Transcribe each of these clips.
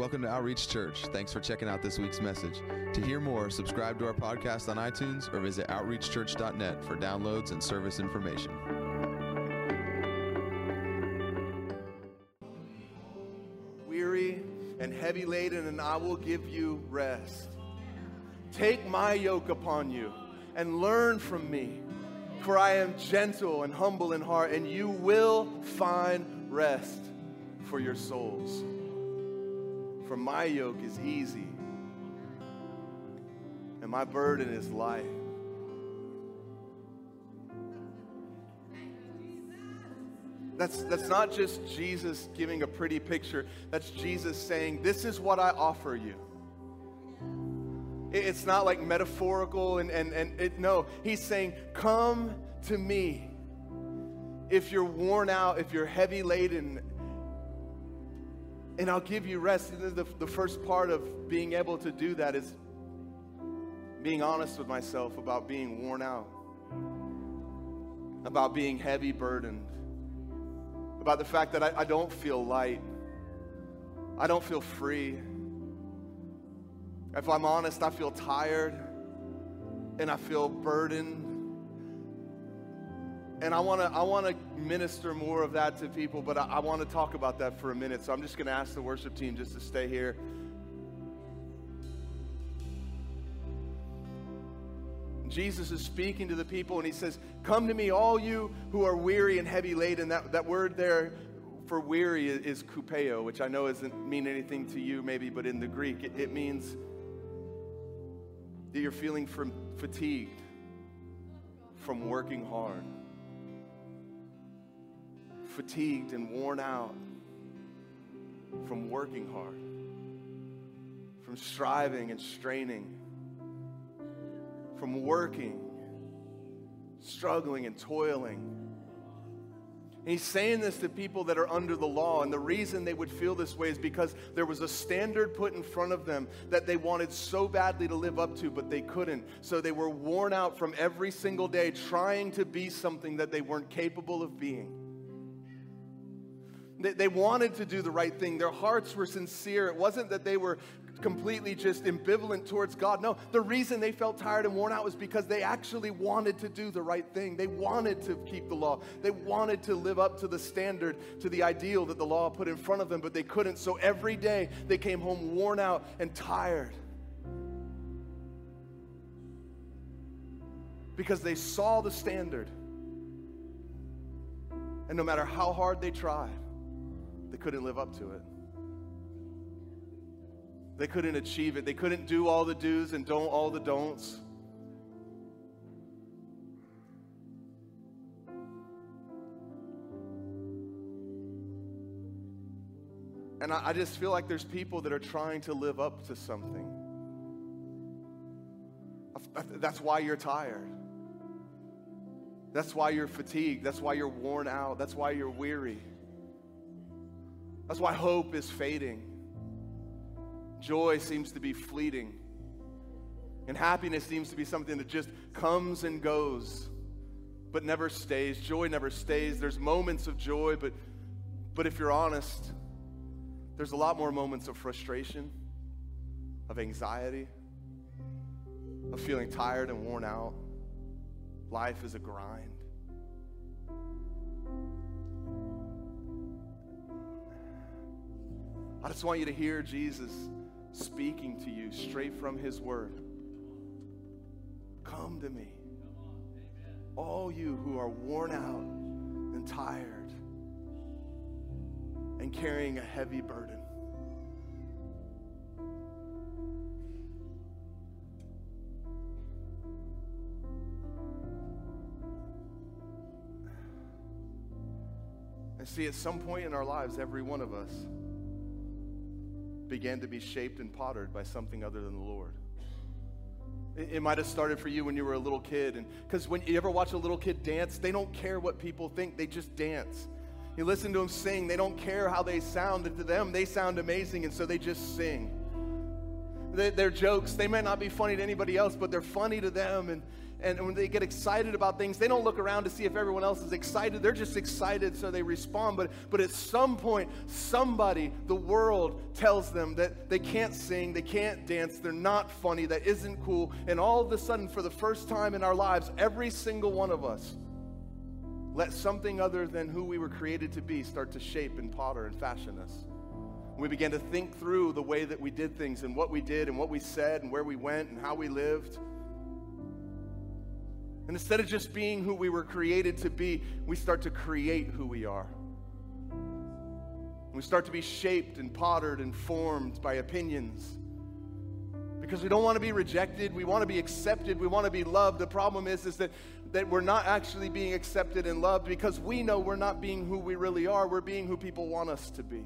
Welcome to Outreach Church. Thanks for checking out this week's message. To hear more, subscribe to our podcast on iTunes or visit outreachchurch.net for downloads and service information. Weary and heavy laden, and I will give you rest. Take my yoke upon you and learn from me, for I am gentle and humble in heart, and you will find rest for your souls. For my yoke is easy, and my burden is light. That's, that's not just Jesus giving a pretty picture. That's Jesus saying, This is what I offer you. It- It's not like metaphorical and, and, and it, no, he's saying, Come to me. If you're worn out, if you're heavy laden, and I'll give you rest. And the, the first part of being able to do that is being honest with myself about being worn out, about being heavy burdened, about the fact that I, I don't feel light, I don't feel free. If I'm honest, I feel tired and I feel burdened. And I want to I want to minister more of that to people, but I, I want to talk about that for a minute. So I'm just going to ask the worship team just to stay here. Jesus is speaking to the people and he says, Come to me, all you who are weary and heavy laden. That, that word there for weary is, kupeo, which I know doesn't mean anything to you maybe, but in the Greek, it, it means that you're feeling from, fatigued from working hard, fatigued and worn out from working hard, from striving and straining from working, struggling, and toiling. And he's saying this to people that are under the law. And the reason they would feel this way is because there was a standard put in front of them that they wanted so badly to live up to, but they couldn't. So they were worn out from every single day trying to be something that they weren't capable of being. They, they wanted to do the right thing. Their hearts were sincere. It wasn't that they were completely just ambivalent towards God. No, the reason they felt tired and worn out was because they actually wanted to do the right thing. They wanted to keep the law. They wanted to live up to the standard, to the ideal that the law put in front of them, but they couldn't. So every day they came home worn out and tired. Because they saw the standard. And no matter how hard they tried, they couldn't live up to it. They couldn't achieve it. They couldn't do all the do's and don't all the don'ts. And I, I just feel like there's people that are trying to live up to something. That's why you're tired. That's why you're fatigued. That's why you're worn out. That's why you're weary. That's why hope is fading. Joy seems to be fleeting. And happiness seems to be something that just comes and goes, but never stays. Joy never stays. There's moments of joy, but, but if you're honest, there's a lot more moments of frustration, of anxiety, of feeling tired and worn out. Life is a grind. I just want you to hear Jesus speaking to you straight from his word. Come to me, all you who are worn out and tired and carrying a heavy burden. And see, at some point in our lives, every one of us began to be shaped and pottered by something other than the Lord. It, it might have started for you when you were a little kid, and because when you ever watch a little kid dance, they don't care what people think; they just dance. You listen to them sing; they don't care how they sound. To them, they sound amazing, and so they just sing. They, their jokes, they might not be funny to anybody else, but they're funny to them, and and when they get excited about things, they don't look around to see if everyone else is excited. They're just excited, so they respond. But, but at some point, somebody, the world, tells them that they can't sing, they can't dance, they're not funny, that isn't cool. And all of a sudden, for the first time in our lives, every single one of us let something other than who we were created to be start to shape and potter and fashion us. We began to think through the way that we did things and what we did and what we said and where we went and how we lived. And instead of just being who we were created to be, we start to create who we are. We start to be shaped and pottered and formed by opinions. Because we don't want to be rejected, we want to be accepted, we want to be loved. The problem is, is that that we're not actually being accepted and loved because we know we're not being who we really are. We're being who people want us to be.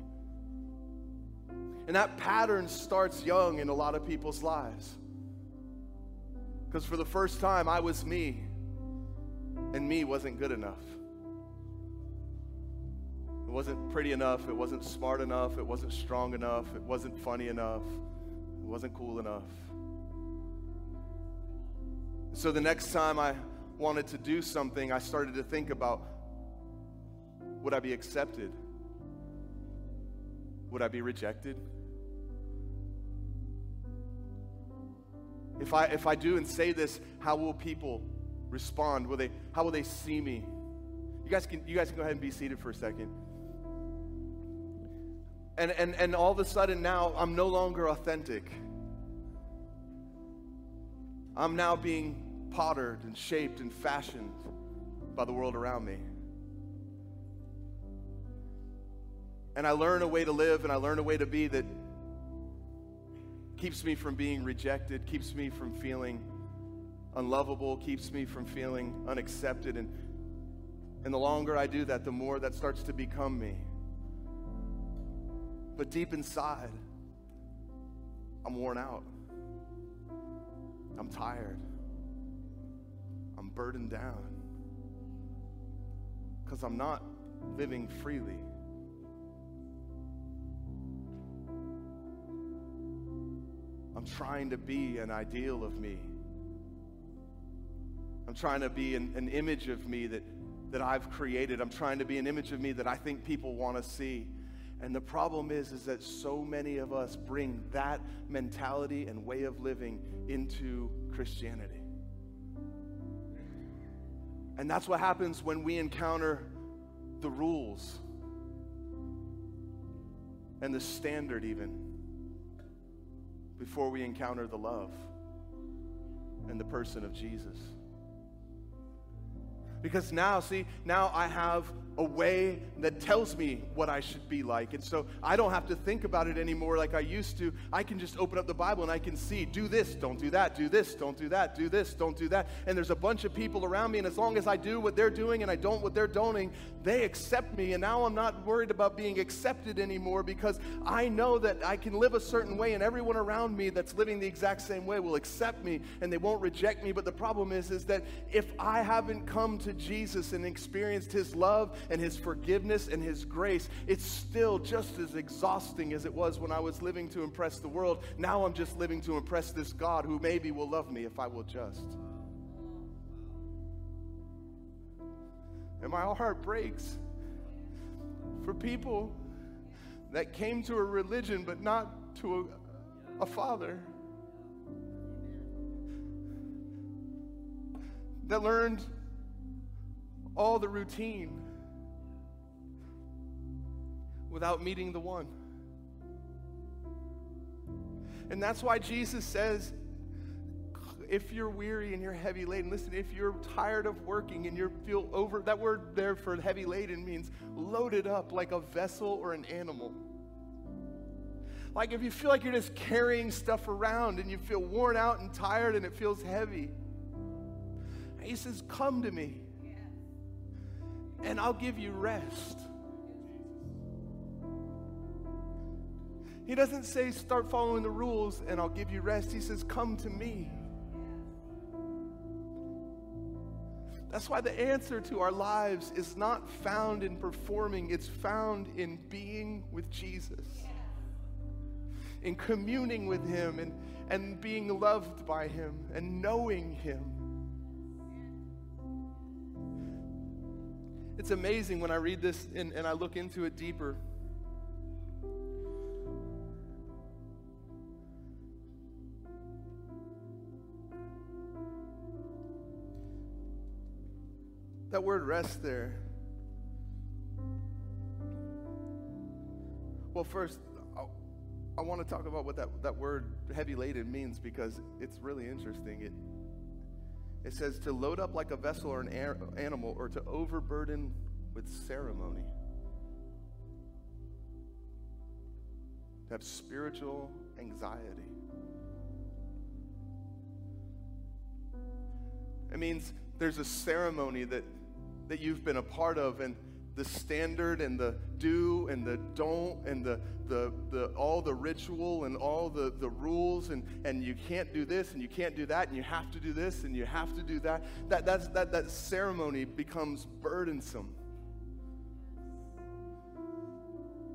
And that pattern starts young in a lot of people's lives. Because for the first time, I was me, and me wasn't good enough. It wasn't pretty enough, it wasn't smart enough, it wasn't strong enough, it wasn't funny enough, it wasn't cool enough. So the next time I wanted to do something, I started to think about would I be accepted? Would I be rejected? If I, if I do and say this, how will people respond? Will they, how will they see me? You guys, can, you guys can go ahead and be seated for a second. And, and, and all of a sudden now, I'm no longer authentic. I'm now being pottered and shaped and fashioned by the world around me. And I learn a way to live and I learn a way to be that keeps me from being rejected, keeps me from feeling unlovable, keeps me from feeling unaccepted. And, and the longer I do that, the more that starts to become me. But deep inside, I'm worn out. I'm tired. I'm burdened down because I'm not living freely. I'm trying to be an ideal of me. I'm trying to be an, an image of me that, that I've created. I'm trying to be an image of me that I think people want to see. And the problem is, is that so many of us bring that mentality and way of living into Christianity. And that's what happens when we encounter the rules and the standard, even before we encounter the love and the person of Jesus. Because now, see, now I have a way that tells me what I should be like. And so I don't have to think about it anymore like I used to. I can just open up the Bible and I can see, do this, don't do that, do this, don't do that, do this, don't do that. And there's a bunch of people around me, and as long as I do what they're doing and I don't what they're doing, they accept me. And now I'm not worried about being accepted anymore because I know that I can live a certain way, and everyone around me that's living the exact same way will accept me and they won't reject me. But the problem is, is that if I haven't come to Jesus and experienced his love and His forgiveness and His grace, it's still just as exhausting as it was when I was living to impress the world. Now I'm just living to impress this God who maybe will love me if I will just. And my heart breaks for people that came to a religion but not to a, a father. That learned all the routine without meeting the one. And that's why Jesus says, if you're weary and you're heavy laden, listen, if you're tired of working and you feel over, that word there for heavy laden means loaded up like a vessel or an animal. Like if you feel like you're just carrying stuff around and you feel worn out and tired and it feels heavy. He says, Come to me and I'll give you rest. He doesn't say, start following the rules and I'll give you rest. He says, come to me. That's why the answer to our lives is not found in performing, it's found in being with Jesus, in communing with Him, and, and being loved by Him, and knowing Him. It's amazing when I read this and, and I look into it deeper. That word rest there. Well, first, I, I want to talk about what that, that word heavy laden means because it's really interesting. It, it says to load up like a vessel or an animal or to overburden with ceremony. To have spiritual anxiety. It means there's a ceremony that that you've been a part of and the standard and the do and the don't and the, the, the all the ritual and all the, the rules and, and you can't do this and you can't do that and you have to do this and you have to do that. That that's, that that ceremony becomes burdensome.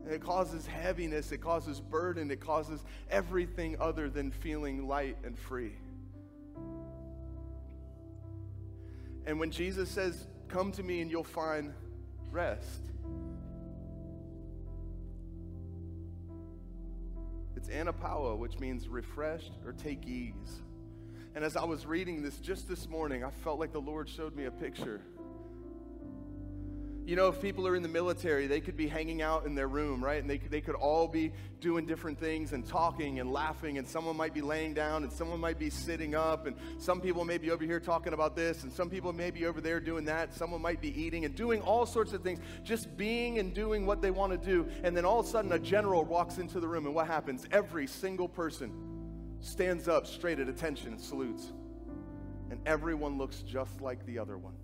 And it causes heaviness it causes burden it causes everything other than feeling light and free. And when jesus says Come to me and you'll find rest. It's anapauo, which means refreshed or take ease. And as I was reading this just this morning, I felt like the Lord showed me a picture you know, if people are in the military, they could be hanging out in their room, right? And they they could all be doing different things and talking and laughing, and someone might be laying down, and someone might be sitting up, and some people may be over here talking about this, and some people may be over there doing that. Someone might be eating and doing all sorts of things, just being and doing what they want to do. And then all of a sudden, a general walks into the room, and what happens? Every single person stands up straight at attention and salutes. And everyone looks just like the other one.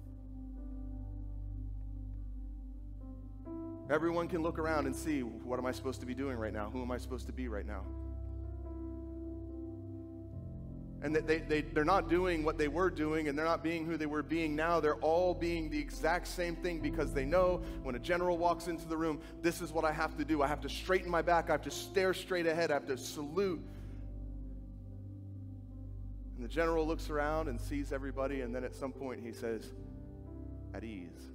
Everyone can look around and see what am I supposed to be doing right now? Who am I supposed to be right now? And they, they, they're not doing what they were doing and they're not being who they were being now. They're all being the exact same thing because they know when a general walks into the room, this is what I have to do. I have to straighten my back. I have to stare straight ahead. I have to salute. And the general looks around and sees everybody, and then at some point he says, at ease.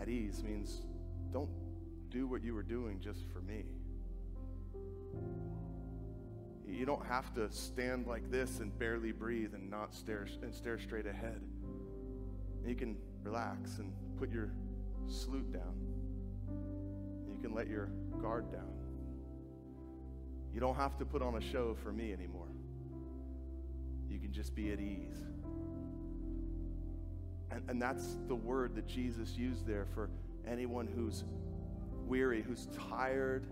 At ease means don't do what you were doing just for me. You don't have to stand like this and barely breathe and not stare and stare straight ahead. You can relax and put your salute down. You can let your guard down. You don't have to put on a show for me anymore. You can just be at ease. And, and that's the word that Jesus used there for anyone who's weary, who's tired,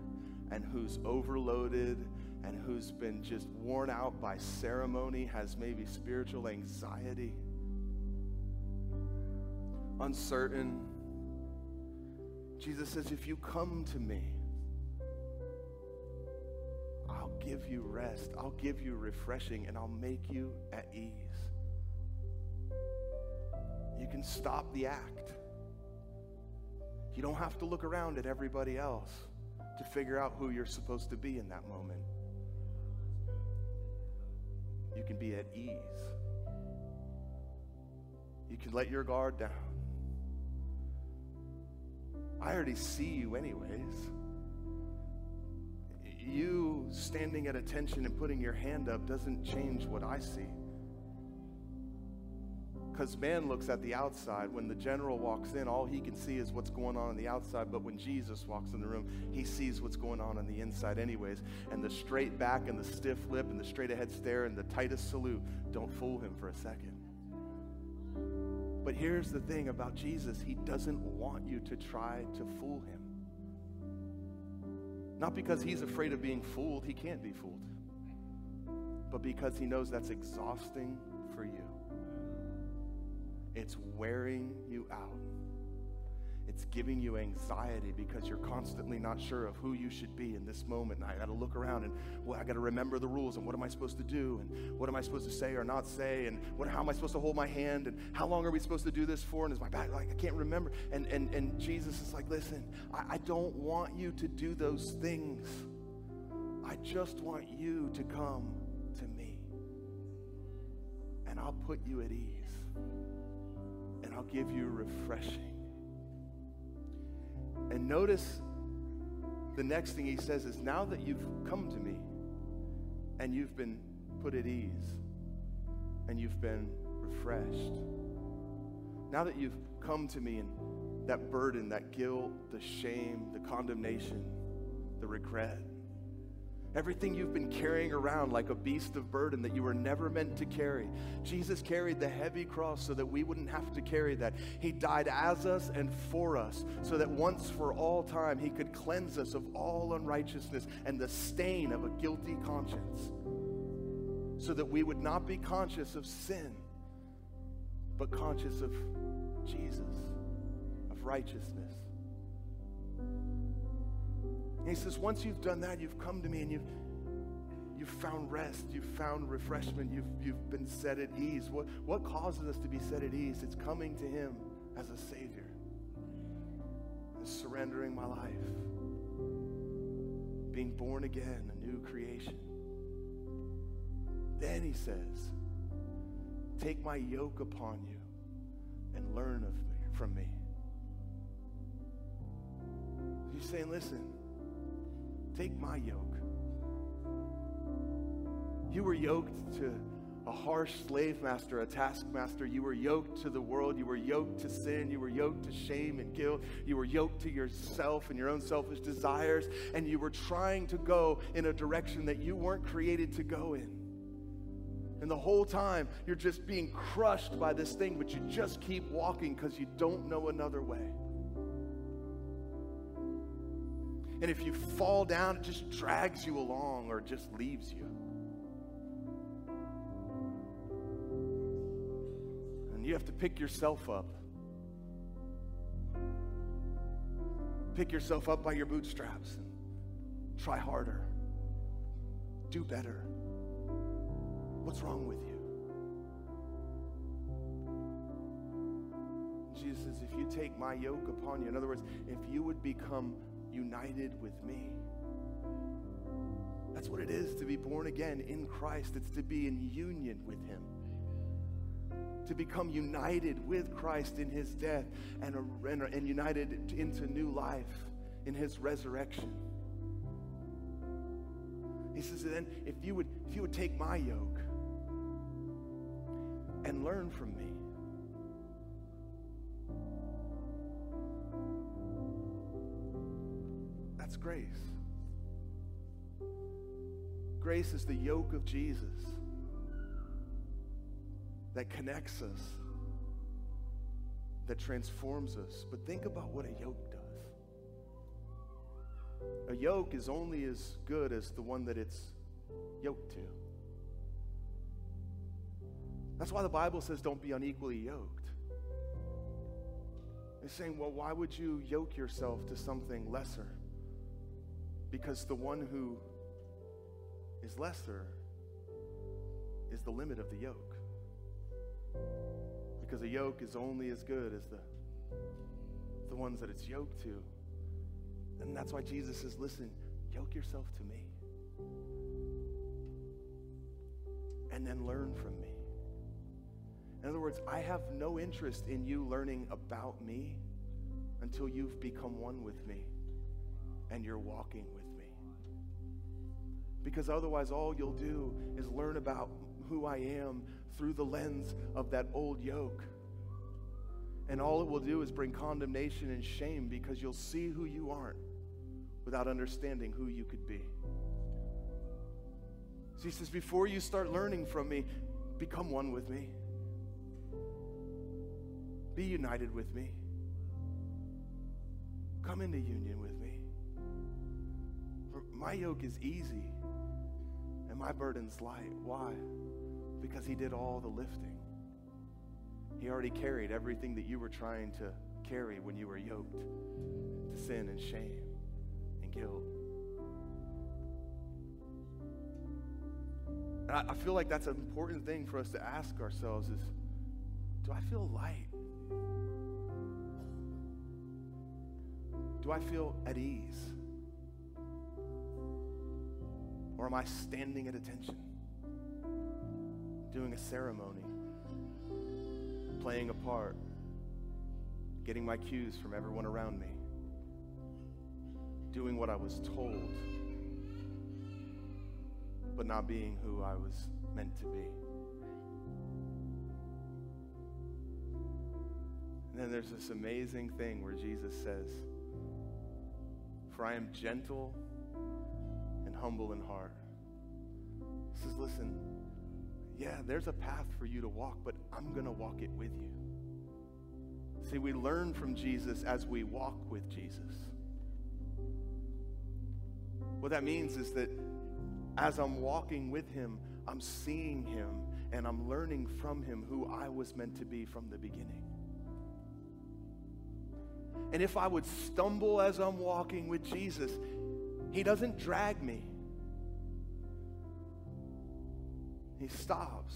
and who's overloaded, and who's been just worn out by ceremony, has maybe spiritual anxiety, uncertain. Jesus says, If you come to me, I'll give you rest, I'll give you refreshing, and I'll make you at ease. You can stop the act. You don't have to look around at everybody else to figure out who you're supposed to be in that moment. You can be at ease. You can let your guard down. I already see you, anyways. You standing at attention and putting your hand up doesn't change what I see. Because man looks at the outside. When the general walks in, all he can see is what's going on on the outside. But when Jesus walks in the room, he sees what's going on on the inside, anyways. And the straight back and the stiff lip and the straight ahead stare and the tightest salute don't fool him for a second. But here's the thing about Jesus He doesn't want you to try to fool him. Not because he's afraid of being fooled, he can't be fooled, but because he knows that's exhausting. It's wearing you out. It's giving you anxiety because you're constantly not sure of who you should be in this moment. And I got to look around and well, I got to remember the rules and what am I supposed to do and what am I supposed to say or not say and what, how am I supposed to hold my hand and how long are we supposed to do this for? And is my back like I can't remember? And and and Jesus is like, listen, I, I don't want you to do those things. I just want you to come to me. and I'll put you at ease I'll give you refreshing. And notice the next thing he says is now that you've come to me and you've been put at ease and you've been refreshed, now that you've come to me and that burden, that guilt, the shame, the condemnation, the regret, Everything you've been carrying around like a beast of burden that you were never meant to carry. Jesus carried the heavy cross so that we wouldn't have to carry that. He died as us and for us so that once for all time He could cleanse us of all unrighteousness and the stain of a guilty conscience so that we would not be conscious of sin, but conscious of Jesus, of righteousness. And he says, once you've done that, you've come to me and you've you've found rest, you've found refreshment, you've, you've been set at ease. What, what causes us to be set at ease? It's coming to Him as a Savior, and surrendering my life, being born again, a new creation. Then He says, Take my yoke upon you and learn of me, from me. He's saying, Listen, Take my yoke. You were yoked to a harsh slave master, a taskmaster. You were yoked to the world. You were yoked to sin. You were yoked to shame and guilt. You were yoked to yourself and your own selfish desires. And you were trying to go in a direction that you weren't created to go in. And the whole time, you're just being crushed by this thing, but you just keep walking because you don't know another way. And if you fall down, it just drags you along or just leaves you. And you have to pick yourself up. Pick yourself up by your bootstraps and try harder. Do better. What's wrong with you? Jesus says, if you take my yoke upon you, in other words, if you would become united with me. That's what it is to be born again in Christ. It's to be in union with Him. To become united with Christ in His death and, and, and united into new life in His resurrection. He says, then if you would, if you would take my yoke and learn from me, grace. Grace is the yoke of Jesus that connects us, that transforms us. But think about what a yoke does. A yoke is only as good as the one that it's yoked to. That's why the Bible says don't be unequally yoked. It's saying, well, why would you yoke yourself to something lesser? Because the one who is lesser is the limit of the yoke. Because a yoke is only as good as the, the ones that it's yoked to. And that's why Jesus says, listen, yoke yourself to me. And then learn from me. In other words, I have no interest in you learning about me until you've become one with me and you're walking with me. Because otherwise, all you'll do is learn about who I am through the lens of that old yoke. And all it will do is bring condemnation and shame because you'll see who you aren't without understanding who you could be. So he says, Before you start learning from me, become one with me, be united with me, come into union with me. My yoke is easy and my burden's light. Why? Because he did all the lifting. He already carried everything that you were trying to carry when you were yoked to sin and shame and guilt. And I feel like that's an important thing for us to ask ourselves is, do I feel light? Do I feel at ease? Or am I standing at attention, doing a ceremony? playing a part, getting my cues from everyone around me, doing what I was told, but not being who I was meant to be. And then there's this amazing thing where Jesus says, For I am gentle humble in heart. He says, Listen, yeah, there's a path for you to walk, but I'm going to walk it with you. See, we learn from Jesus as we walk with Jesus. What that means is that as I'm walking with him, I'm seeing him and I'm learning from him who I was meant to be from the beginning. And if I would stumble as I'm walking with Jesus, he doesn't drag me. He stops.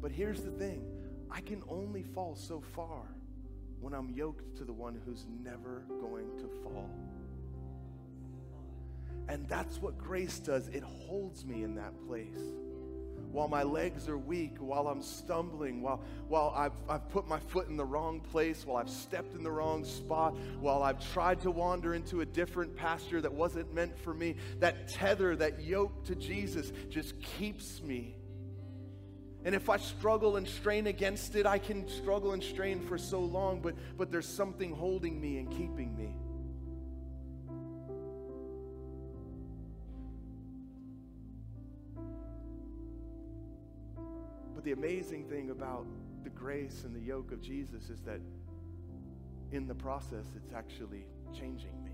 But here's the thing I can only fall so far when I'm yoked to the one who's never going to fall. And that's what grace does. It holds me in that place. While my legs are weak, while I'm stumbling, while, while I've, I've put my foot in the wrong place, while I've stepped in the wrong spot, while I've tried to wander into a different pasture that wasn't meant for me, that tether, that yoke to Jesus just keeps me and if I struggle and strain against it, I can struggle and strain for so long, but, but there's something holding me and keeping me. But the amazing thing about the grace and the yoke of Jesus is that in the process, it's actually changing me.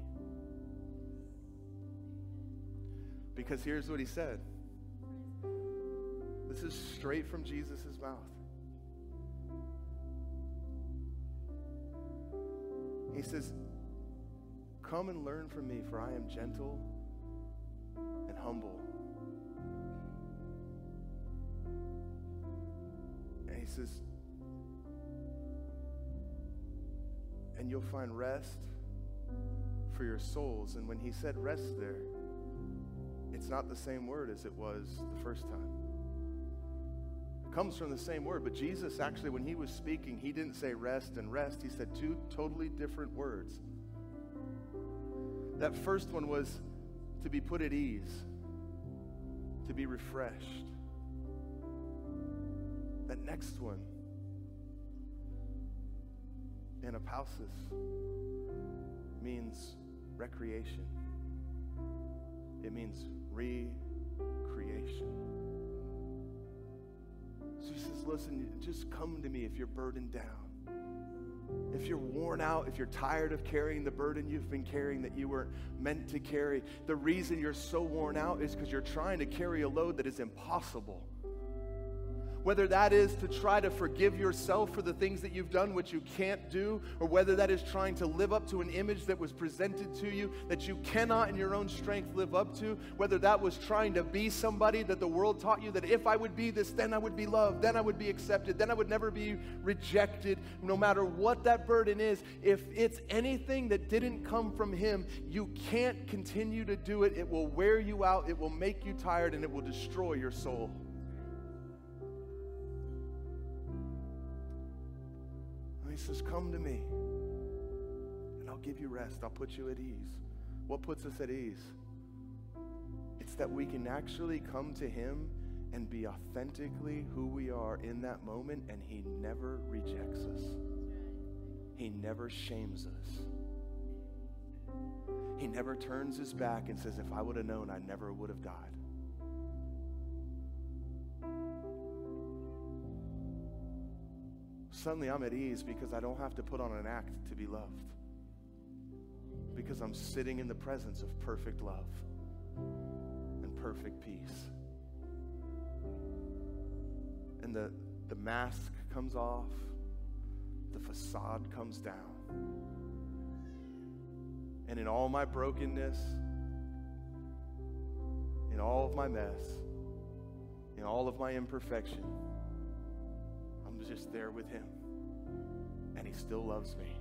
Because here's what he said. Is straight from Jesus' mouth. He says, Come and learn from me, for I am gentle and humble. And he says, And you'll find rest for your souls. And when he said rest there, it's not the same word as it was the first time comes from the same word, but Jesus actually, when he was speaking, he didn't say rest and rest. He said two totally different words. That first one was to be put at ease, to be refreshed. That next one, anapausis, means recreation. It means recreation. So he says, Listen, just come to me if you're burdened down. If you're worn out, if you're tired of carrying the burden you've been carrying that you weren't meant to carry, the reason you're so worn out is because you're trying to carry a load that is impossible. Whether that is to try to forgive yourself for the things that you've done, which you can't do, or whether that is trying to live up to an image that was presented to you that you cannot in your own strength live up to, whether that was trying to be somebody that the world taught you that if I would be this, then I would be loved, then I would be accepted, then I would never be rejected, no matter what that burden is, if it's anything that didn't come from Him, you can't continue to do it. It will wear you out, it will make you tired, and it will destroy your soul. Says, Come to me, and I'll give you rest. I'll put you at ease. What puts us at ease? It's that we can actually come to him and be authentically who we are in that moment, and he never rejects us. He never shames us. He never turns his back and says, If I would have known, I never would have died. Suddenly I'm at ease because I don't have to put on an act to be loved. Because I'm sitting in the presence of perfect love and perfect peace. And the, the mask comes off, the facade comes down. And in all my brokenness, in all of my mess, in all of my imperfection, just there with Him. And He still loves me.